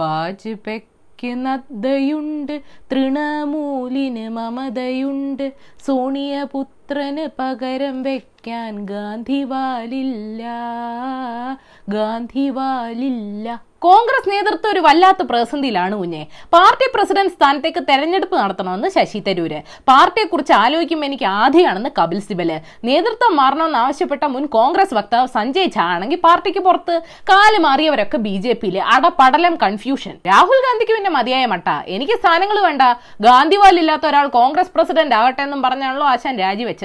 ബാജ്പയ്ക്ക് നദ്ദയുണ്ട് തൃണമൂലിന് മമതയുണ്ട്. സോണിയപുത്രന് പകരം വെക്കാൻ ഗാന്ധിവാലില്ല. ഗാന്ധിവാലില്ല. കോൺഗ്രസ് നേതൃത്വം ഒരു വല്ലാത്ത പ്രതിസന്ധിയിലാണ് കുഞ്ഞെ. പാർട്ടി പ്രസിഡന്റ് സ്ഥാനത്തേക്ക് തെരഞ്ഞെടുപ്പ് നടത്തണമെന്ന് ശശി തരൂര്. പാർട്ടിയെക്കുറിച്ച് ആലോചിക്കുമ്പോൾ എനിക്ക് ആധിയാണെന്ന് കപിൽ സിബൽ. നേതൃത്വം മാറണമെന്ന് ആവശ്യപ്പെട്ട മുൻ കോൺഗ്രസ് വക്താവ് സഞ്ജയ് ഝാ ആണെങ്കിൽ പാർട്ടിക്ക് പുറത്ത് കാൽ മാറിയവരൊക്കെ ബി ജെ പിയിലെ അടപടലം കൺഫ്യൂഷൻ. രാഹുൽ ഗാന്ധിക്ക് പിന്നെ മതിയായ മട്ട. എനിക്ക് സ്ഥാനങ്ങൾ വേണ്ട. ഗാന്ധിവാലില്ലാത്ത ഒരാൾ കോൺഗ്രസ് പ്രസിഡന്റ് ആകട്ടെ എന്നും പറഞ്ഞാണല്ലോ ആശാൻ രാജിവെച്ചത്.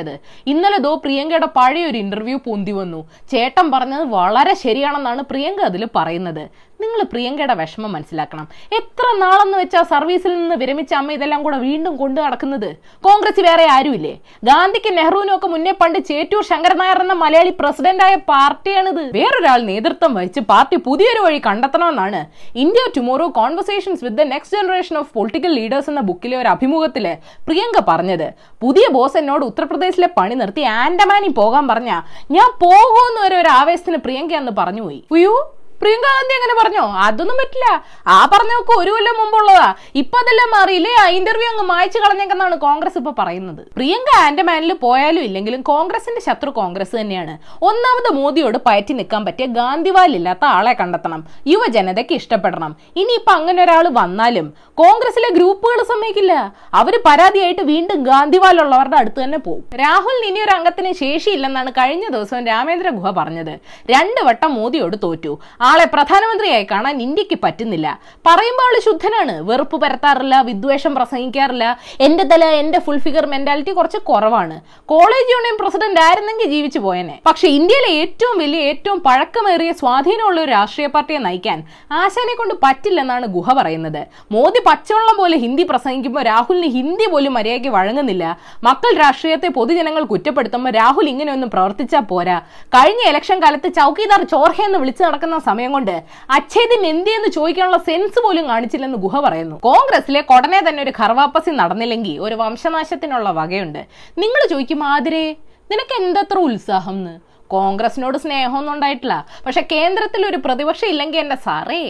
ഇന്നലെ ദോ പ്രിയങ്കയുടെ പഴയ ഒരു ഇന്റർവ്യൂ പൊന്തി വന്നു. ചേട്ടൻ പറഞ്ഞത് വളരെ ശരിയാണെന്നാണ് പ്രിയങ്ക അതിൽ പറയുന്നത്. നിങ്ങൾ പ്രിയങ്കയുടെ വിഷമം മനസ്സിലാക്കണം. എത്ര നാളെന്ന് വെച്ചാൽ സർവീസിൽ നിന്ന് വിരമിച്ച അമ്മ ഇതെല്ലാം കൂടെ വീണ്ടും കൊണ്ടു നടക്കുന്നത്? കോൺഗ്രസ് വേറെ ആരുമില്ലേ? ഗാന്ധിക്ക് നെഹ്റുവിനും ഒക്കെ മുന്നേ പണ്ട് ചേറ്റൂർ ശങ്കരൻ നായർ എന്ന മലയാളി പ്രസിഡന്റായ പാർട്ടിയാണിത്. വേറൊരാൾ നേതൃത്വം വഹിച്ച് പാർട്ടി പുതിയൊരു വഴി കണ്ടെത്തണമെന്നാണ്. India tomorrow conversations with the next generation of political leaders എന്ന ബുക്കിലെ ഒരു അഭിമുഖത്തിൽ പ്രിയങ്ക പറഞ്ഞത്. പുതിയ ബോസ് എന്നോട് ഉത്തർപ്രദേശിലെ പണി നിർത്തി ആൻഡമാനി പോകാൻ പറഞ്ഞ ഞാൻ പോകുമെന്ന് വരെ ഒരു ആവേശത്തിന് പ്രിയങ്ക എന്ന് പറഞ്ഞുപോയി ഉയ്യോ പ്രിയങ്ക ഗാന്ധി അങ്ങനെ പറഞ്ഞോ? അതൊന്നും പറ്റില്ല. ആ പറഞ്ഞൊക്കെ ഒരു കൊല്ലം മുമ്പുള്ളതാ. ഇപ്പൊ അതെല്ലാം മാറിയില്ലേ? ആ ഇന്റർവ്യൂ അങ്ങ് മായ്ച്ചു കളഞ്ഞേക്കെന്നാണ് കോൺഗ്രസ് ഇപ്പൊ പറയുന്നത്. പ്രിയങ്ക ആൻഡമാനിൽ പോയാലും ഇല്ലെങ്കിലും കോൺഗ്രസിന്റെ ശത്രു കോൺഗ്രസ് തന്നെയാണ്. ഒന്നാമത് മോദിയോട് പയറ്റി നിൽക്കാൻ പറ്റിയ ഗാന്ധിവാലില്ലാത്ത ആളെ കണ്ടെത്തണം. യുവജനതയ്ക്ക് ഇഷ്ടപ്പെടണം. ഇനിയിപ്പൊ അങ്ങനെ ഒരാൾ വന്നാലും കോൺഗ്രസിലെ ഗ്രൂപ്പുകൾ സമ്മതിക്കില്ല. അവർ പരാതിയായിട്ട് വീണ്ടും ഗാന്ധിവാൽ ഉള്ളവരുടെ അടുത്ത് തന്നെ പോകും. രാഹുൽ ഇനി ഒരു അംഗത്തിന് ശേഷിയില്ലെന്നാണ് കഴിഞ്ഞ ദിവസം രാമേന്ദ്ര ഗുഹ പറഞ്ഞത്. രണ്ടു വട്ടം മോദിയോട് തോറ്റു. ആളെ പ്രധാനമന്ത്രിയായി കാണാൻ ഇന്ത്യയ്ക്ക് പറ്റുന്നില്ല. പറയുമ്പോൾ ആൾ ശുദ്ധനാണ്. വെറുപ്പ് പരത്താറില്ല വിദ്വേഷം പ്രസംഗിക്കാറില്ല. എന്റെ തല എന്റെ ഫുൾ ഫിഗർ മെന്റാലിറ്റി കുറച്ച് കുറവാണ്. കോളേജ് യൂണിയൻ പ്രസിഡന്റ് ആയിരുന്നെങ്കിൽ ജീവിച്ചു പോയനെ. പക്ഷെ ഇന്ത്യയിലെ ഏറ്റവും വലിയ ഏറ്റവും പഴക്കമേറിയ സ്വാധീനമുള്ള ഒരു രാഷ്ട്രീയ പാർട്ടിയെ നയിക്കാൻ ആശാനെ കൊണ്ട് പറ്റില്ലെന്നാണ് ഗുഹ പറയുന്നത്. മോദി പച്ചവെള്ളം പോലെ ഹിന്ദി പ്രസംഗിക്കുമ്പോൾ രാഹുലിന് ഹിന്ദി പോലും മര്യാദയ്ക്ക് വഴങ്ങുന്നില്ല. മക്കൾ രാഷ്ട്രീയത്തെ പൊതുജനങ്ങൾ കുറ്റപ്പെടുത്തുമ്പോൾ രാഹുൽ ഇങ്ങനെയൊന്നും പ്രവർത്തിച്ചാൽ പോരാ. കഴിഞ്ഞ ഇലക്ഷൻ കാലത്ത് ചൌക്കിദാർ ചോർഹ എന്ന് വിളിച്ചു നടക്കുന്ന സമയം കൊണ്ട് അച്ഛേദ്യം എന്തിയെന്ന് ചോദിക്കാനുള്ള സെൻസ് പോലും കാണിച്ചില്ലെന്ന് ഗുഹ പറയുന്നു. കോൺഗ്രസിലെ കൊടനെ തന്നെ ഒരു ഖർവാപ്പസി നടന്നില്ലെങ്കിൽ ഒരു വംശനാശത്തിനുള്ള വകയുണ്ട്. നിങ്ങൾ ചോദിക്കും ആതിരെ നിനക്ക് എന്തത്ര ഉത്സാഹം എന്ന് കോൺഗ്രസിനോട് സ്നേഹമൊന്നും ഉണ്ടായിട്ടില്ല. പക്ഷെ കേന്ദ്രത്തിൽ ഒരു പ്രതിപക്ഷം ഇല്ലെങ്കിൽ എന്റെ സാറേ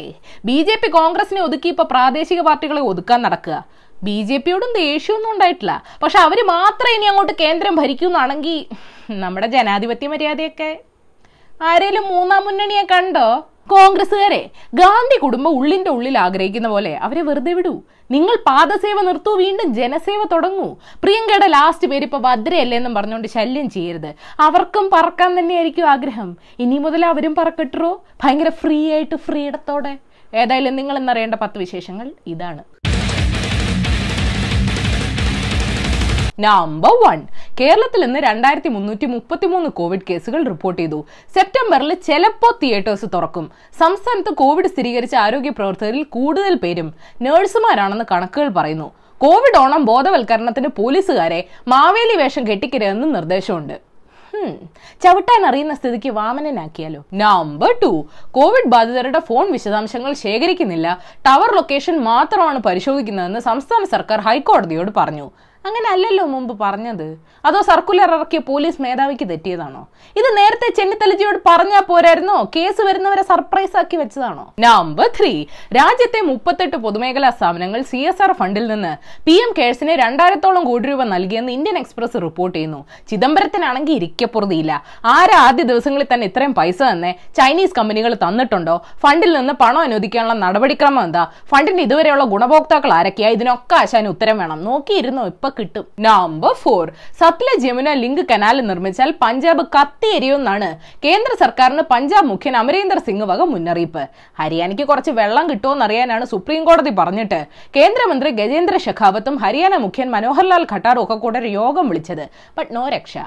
ബി ജെ പി കോൺഗ്രസിനെ ഒതുക്കി ഇപ്പൊ പ്രാദേശിക പാർട്ടികളെ ഒതുക്കാൻ നടക്കുക. ബി ജെ പിയോടും ദേഷ്യമൊന്നും ഉണ്ടായിട്ടില്ല. പക്ഷെ അവർ മാത്രം ഇനി അങ്ങോട്ട് കേന്ദ്രം ഭരിക്കുന്നാണെങ്കിൽ നമ്മുടെ ജനാധിപത്യ മര്യാദയൊക്കെ ആരേലും മൂന്നാം മുന്നണിയെ കണ്ടോ? കോൺഗ്രസ്സുകാരെ. ഗാന്ധി കുടുംബം ഉള്ളിന്റെ ഉള്ളിൽ ആഗ്രഹിക്കുന്ന പോലെ അവരെ വെറുതെ വിടൂ. നിങ്ങൾ പാദസേവ നിർത്തൂ വീണ്ടും ജനസേവ തുടങ്ങൂ. പ്രിയങ്കയുടെ ലാസ്റ്റ് പേര് ഇപ്പൊ ഭദ്രയല്ലേ എന്നും പറഞ്ഞുകൊണ്ട് ശല്യം ചെയ്യരുത്. അവർക്കും പറക്കാൻ തന്നെയായിരിക്കും ആഗ്രഹം. ഇനി മുതൽ അവരും പറക്കിട്ടോ ഭയങ്കര ഫ്രീ ആയിട്ട് ഫ്രീഡത്തോടെ ഏതായാലും നിങ്ങൾ എന്നറിയേണ്ട പത്ത് വിശേഷങ്ങൾ ഇതാണ്. നമ്പർ വൺ കേരളത്തിൽ ഇന്ന് രണ്ടായിരത്തി മുന്നൂറ്റി മുപ്പത്തി മൂന്ന് കോവിഡ് കേസുകൾ റിപ്പോർട്ട് ചെയ്തു. സെപ്റ്റംബറിൽ ചിലപ്പോ തിയേറ്റേഴ്സ് തുറക്കും. സംസ്ഥാനത്ത് കോവിഡ് സ്ഥിരീകരിച്ച ആരോഗ്യ പ്രവർത്തകരിൽ കൂടുതൽ പേരും നഴ്സുമാരാണെന്ന് കണക്കുകൾ പറയുന്നു. കോവിഡ് ഓണം ബോധവൽക്കരണത്തിന് പോലീസുകാരെ മാവേലി വേഷം കെട്ടിക്കരുതെന്ന് നിർദ്ദേശമുണ്ട്. ചവിട്ടാൻ അറിയുന്ന സ്ഥിതിക്ക് വാമനനാക്കിയാലോ? നമ്പർ ടു കോവിഡ് ബാധിതരുടെ ഫോൺ വിശദാംശങ്ങൾ ശേഖരിക്കുന്നില്ല. ടവർ ലൊക്കേഷൻ മാത്രമാണ് പരിശോധിക്കുന്നതെന്ന് സംസ്ഥാന സർക്കാർ ഹൈക്കോടതിയോട് പറഞ്ഞു. അങ്ങനെ അല്ലല്ലോ മുമ്പ് പറഞ്ഞത്. അതോ സർക്കുലർ ഇറക്കിയ പോലീസ് മേധാവിക്ക് തെറ്റിയതാണോ? ഇത് നേരത്തെ ചെന്നിത്തലജിയോട് പറഞ്ഞാൽ പോരായിരുന്നോ? കേസ് വരുന്നവരെ സർപ്രൈസ് ആക്കി വെച്ചതാണോ? നമ്പർ ത്രീ രാജ്യത്തെ മുപ്പത്തെട്ട് പൊതുമേഖലാ സ്ഥാപനങ്ങൾ സി എസ് ആർ ഫണ്ടിൽ നിന്ന് പി എം കേഴ്സിന് രണ്ടായിരത്തോളം കോടി രൂപ നൽകിയെന്ന് ഇന്ത്യൻ എക്സ്പ്രസ് റിപ്പോർട്ട് ചെയ്യുന്നു. ചിദംബരത്തിനാണെങ്കിൽ ഇരിക്കപ്പുറതിയില്ല. ആരാ ആദ്യ ദിവസങ്ങളിൽ തന്നെ ഇത്രയും പൈസ തന്നെ ചൈനീസ് കമ്പനികൾ തന്നിട്ടുണ്ടോ? ഫണ്ടിൽ നിന്ന് പണം അനുവദിക്കാനുള്ള നടപടിക്രമം എന്താ? ഫണ്ടിന് ഇതുവരെയുള്ള ഗുണഭോക്താക്കൾ ആരൊക്കെയാ? ഇതിനൊക്കെ ആശാൻ ഉത്തരം വേണം. നോക്കിയിരുന്നോ? ഇപ്പൊ കിട്ടും. Number four Sutlej Yamuna link canal നിർമ്മിച്ചാൽ Punjab കത്തിയെരിയുമെന്നാണ് കേന്ദ്ര സർക്കാരിന് പഞ്ചാബ് മുഖ്യൻ അമരീന്ദർ സിംഗ് വക മുന്നറിയിപ്പ്. ഹരിയാനയ്ക്ക് കുറച്ച് വെള്ളം കിട്ടുമെന്നറിയാനാണ് സുപ്രീം കോടതി പറഞ്ഞിട്ട്. കേന്ദ്രമന്ത്രി ഗജേന്ദ്ര ഷെഖാവത്തും ഹരിയാന മുഖ്യൻ മനോഹർലാൽ ഖട്ടാറും ഒക്കെ കൂടെ ഒരു യോഗം വിളിച്ചത്. ബട്ട് നോ രക്ഷ.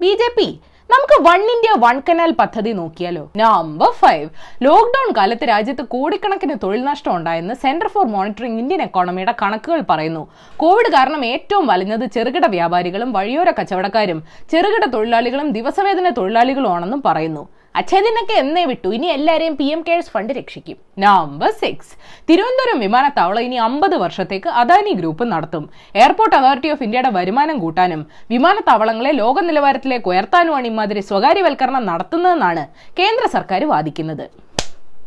B J P. നമുക്ക് വൺ ഇന്ത്യ വൺ കനാൽ പദ്ധതി നോക്കിയാലോ? നമ്പർ ഫൈവ് ലോക്ക്ഡൌൺ കാലത്ത് രാജ്യത്ത് കോടിക്കണക്കിന് തൊഴിൽ നഷ്ടം ഉണ്ടായെന്ന് സെന്റർ ഫോർ മോണിറ്ററിംഗ് ഇന്ത്യൻ എക്കോണമിയുടെ കണക്കുകൾ പറയുന്നു. കോവിഡ് കാരണം ഏറ്റവും വലഞ്ഞത് ചെറുകിട വ്യാപാരികളും വഴിയോര കച്ചവടക്കാരും ചെറുകിട തൊഴിലാളികളും ദിവസവേതന തൊഴിലാളികളുമാണെന്നും പറയുന്നു. അച്ഛതിനൊക്കെ എന്നേ വിട്ടു. ഇനി എല്ലാവരെയും പി എം കെയർസ് ഫണ്ട് രക്ഷിക്കും. നമ്പർ സിക്സ് തിരുവനന്തപുരം വിമാനത്താവളം ഇനി അമ്പത് വർഷത്തേക്ക് അദാനി ഗ്രൂപ്പ് നടത്തും. എയർപോർട്ട് അതോറിറ്റി ഓഫ് ഇന്ത്യയുടെ വരുമാനം കൂട്ടാനും. വിമാനത്താവളങ്ങളെ ലോക നിലവാരത്തിലേക്ക് ഉയർത്താനുമാണ് ഇമാതിരി സ്വകാര്യവൽക്കരണം നടത്തുന്നതെന്നാണ് കേന്ദ്ര സർക്കാർ വാദിക്കുന്നത്.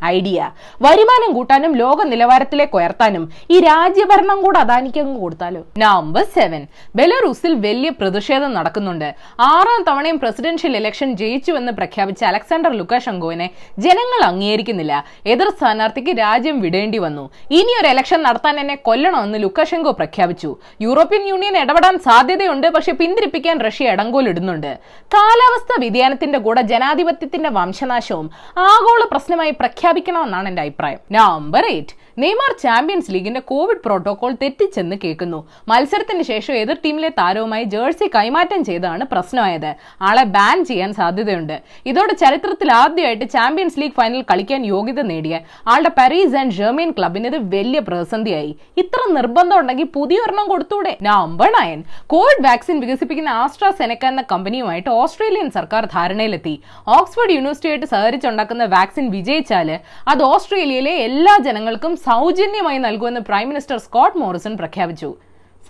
ഐഡിയ. വരുമാനം കൂട്ടാനും ലോക നിലവാരത്തിലേക്ക് ഉയർത്താനും ഈ രാജ്യഭരണം കൂടെ അദാനിക്ക് അങ്ങ് കൊടുത്താലോ? നമ്പർ സെവൻ ബെലറൂസിൽ വലിയ പ്രതിഷേധം നടക്കുന്നുണ്ട്. ആറാം തവണയും പ്രസിഡൻഷ്യൽ ഇലക്ഷൻ ജയിച്ചുവെന്ന് പ്രഖ്യാപിച്ച അലക്സാണ്ടർ ലുക്കാഷങ്കോവിനെ ജനങ്ങൾ അംഗീകരിക്കുന്നില്ല. എതിർ സ്ഥാനാർത്ഥിക്ക് രാജ്യം വിടേണ്ടി വന്നു. ഇനി ഒരു ഇലക്ഷൻ നടത്താൻ എന്നെ കൊല്ലണമെന്ന് ലുക്കാഷെങ്കോ പ്രഖ്യാപിച്ചു. യൂറോപ്യൻ യൂണിയൻ ഇടപെടാൻ സാധ്യതയുണ്ട് പക്ഷെ പിന്തിരിപ്പിക്കാൻ റഷ്യ ഇടങ്കോലിടുന്നുണ്ട് കാലാവസ്ഥാ വ്യതിയാനത്തിന്റെ കൂടെ ജനാധിപത്യത്തിന്റെ വംശനാശവും ആഗോള പ്രശ്നമായി പ്രഖ്യാപിക്കണമെന്നാണ് എന്റെ അഭിപ്രായം. നമ്പർ എയ്റ്റ് നെയ്മാർ ചാമ്പ്യൻസ് ലീഗിന്റെ കോവിഡ് പ്രോട്ടോകോൾ തെറ്റിച്ചെന്ന് കേൾക്കുന്നു. മത്സരത്തിന് ശേഷം എതിർ ടീമിലെ താരവുമായി ജേഴ്സി കൈമാറ്റം ചെയ്താണ് പ്രശ്നമായത്. ആളെ ബാൻ ചെയ്യാൻ സാധ്യതയുണ്ട്. ഇതോടെ ചരിത്രത്തിൽ ആദ്യമായിട്ട് ചാമ്പ്യൻസ് ലീഗ് ഫൈനൽ കളിക്കാൻ യോഗ്യത നേടിയ ആളുടെ പാരീസ് ആൻഡ് ജർമ്മൻ ക്ലബിന് ഇത് വലിയ പ്രതിസന്ധിയായി. ഇത്ര നിർബന്ധം ഉണ്ടെങ്കിൽ പുതിയൊരെണ്ണം കൊടുത്തൂടെ? നമ്പർ നയൻ കോവിഡ് വാക്സിൻ വികസിപ്പിക്കുന്ന ആസ്ട്രാ സെനക്ക എന്ന കമ്പനിയുമായിട്ട് ഓസ്ട്രേലിയൻ സർക്കാർ ധാരണയിലെത്തി. ഓക്സ്ഫോർഡ് യൂണിവേഴ്സിറ്റിയായിട്ട് സഹകരിച്ചുണ്ടാക്കുന്ന വാക്സിൻ വിജയിച്ചാൽ അത് ഓസ്ട്രേലിയയിലെ എല്ലാ ജനങ്ങൾക്കും സൗജന്യമായി നൽകുമെന്ന് പ്രൈം മിനിസ്റ്റർ സ്കോട്ട് മോറിസൺ പ്രഖ്യാപിച്ചു.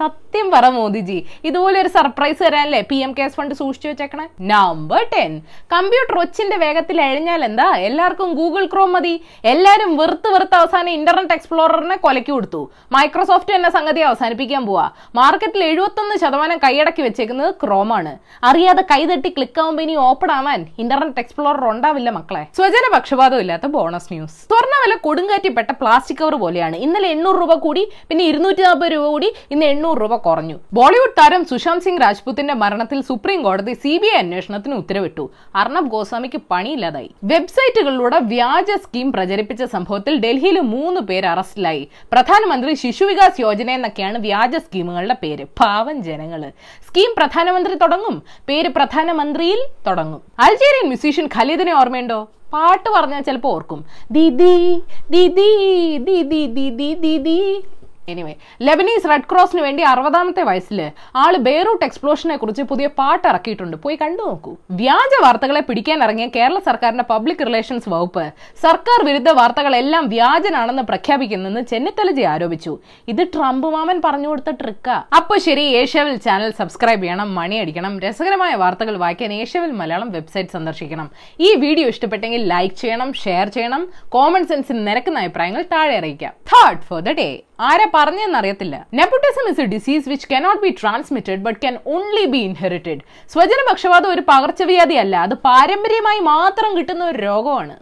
സത്യം പറ മോദിജി. ഇതുപോലെ ഒരു സർപ്രൈസ് തരാനല്ലേ പി എം കെയർസ് ഫണ്ട് സൂക്ഷിച്ചു വെച്ചേക്കണേ? നമ്പർ ടെൻ കമ്പ്യൂട്ടർ ഒച്ചിന്റെ വേഗത്തിൽ എഴിഞ്ഞാൽ എന്താ? എല്ലാവർക്കും ഗൂഗിൾ ക്രോം മതി. എല്ലാവരും വെറുത്ത് വെറുത്ത് അവസാനം ഇന്റർനെറ്റ് എക്സ്പ്ലോററിനെ കൊലക്കി കൊടുത്തു. മൈക്രോസോഫ്റ്റ് എന്ന സംഗതി അവസാനിപ്പിക്കാൻ പോവാ. മാർക്കറ്റിൽ എഴുപത്തൊന്ന് ശതമാനം കൈയടക്കി വെച്ചേക്കുന്നത് ക്രോമാണ് അറിയാതെ കൈതട്ടി ക്ലിക്ക് ആവുമ്പോ ഇനി ഓപ്പൺ ആവാൻ ഇന്റർനെറ്റ് എക്സ്പ്ലോറർ ഉണ്ടാവില്ല മക്കളെ. സ്വജന പക്ഷപാതം ഇല്ലാത്ത ബോണസ് ന്യൂസ് സ്വർണവില കൊടുങ്കാറ്റിപ്പെട്ട പ്ലാസ്റ്റിക് കവർ പോലെയാണ്. ഇന്നലെ എണ്ണൂറ് രൂപ കൂടി പിന്നെ ഇരുന്നൂറ്റി നാൽപ്പത് രൂപ കൂടി ഇന്ന് എണ്ണൂറ് രൂപ കുറഞ്ഞു ബോളിവുഡ് താരം സുശാന്ത് സിംഗ് രാജ്പുത്തിന്റെ മരണത്തിൽ സുപ്രീം കോടതി സി ബി ഐ അന്വേഷണത്തിന് ഉത്തരവിട്ടു അർണബ് ഗോസ്വാമിക്ക് പണിയില്ലാതായി വെബ്സൈറ്റുകളിലൂടെ വ്യാജ സ്കീം പ്രചരിപ്പിച്ച സംഭവത്തിൽ ഡൽഹിയിൽ മൂന്ന് പേര് അറസ്റ്റിലായി പ്രധാനമന്ത്രി ശിശു വികാസ് യോജന എന്നൊക്കെയാണ് വ്യാജ സ്കീമുകളുടെ പേര് പാവം ജനങ്ങൾ സ്കീം പ്രധാനമന്ത്രി തുടങ്ങും പേര് പ്രധാനമന്ത്രിയിൽ തുടങ്ങും അൾജീരിയൻ മ്യൂസീഷ്യൻ ഖലീദിനെ ഓർമ്മയുണ്ടോ പാട്ട് പറഞ്ഞാൽ ചിലപ്പോൾ ഓർക്കും Didi Didi Didi Didi Didi anyway Lebanese red ക്രോസിന് വേണ്ടി അറുപതാമത്തെ വയസ്സിൽ ആൾ ബെയ്റൂട്ട് എക്സ്പ്ലോഷനെ കുറിച്ച് പുതിയ പാട്ട് ഇറക്കിയിട്ടുണ്ട്. പോയി കണ്ടു നോക്കൂ. വ്യാജ വാർത്തകളെ പിടിക്കാൻ ഇറങ്ങിയ കേരള സർക്കാരിന്റെ പബ്ലിക് റിലേഷൻസ് വകുപ്പ് സർക്കാർ വിരുദ്ധ വാർത്തകളെല്ലാം വ്യാജനാണെന്ന് പ്രഖ്യാപിക്കുന്നെന്ന് ചെന്നിത്തലജി ആരോപിച്ചു. ഇത് ട്രംപ് മാമൻ പറഞ്ഞു കൊടുത്ത ട്രിക്കാ. അപ്പൊ ശരി ഏഷ്യവിൽ ചാനൽ സബ്സ്ക്രൈബ് ചെയ്യണം മണിയടിക്കണം രസകരമായ വാർത്തകൾ വായിക്കാൻ ഏഷ്യവിൽ മലയാളം വെബ്സൈറ്റ് സന്ദർശിക്കണം. ഈ വീഡിയോ ഇഷ്ടപ്പെട്ടെങ്കിൽ ലൈക്ക് ചെയ്യണം ഷെയർ ചെയ്യണം കോമൺ സെൻസിന് നിരക്കുന്ന അഭിപ്രായങ്ങൾ താഴെ അറിയിക്കാം. ഫോർ ദ ഡേ ആരെ പറഞ്ഞെന്നറിയത്തില്ല. Nepotism is a disease which cannot be transmitted but can only be inherited സ്വജന പക്ഷപാതം ഒരു പകർച്ചവ്യാധി അല്ല അത് പാരമ്പര്യമായി മാത്രം കിട്ടുന്ന ഒരു രോഗമാണ്.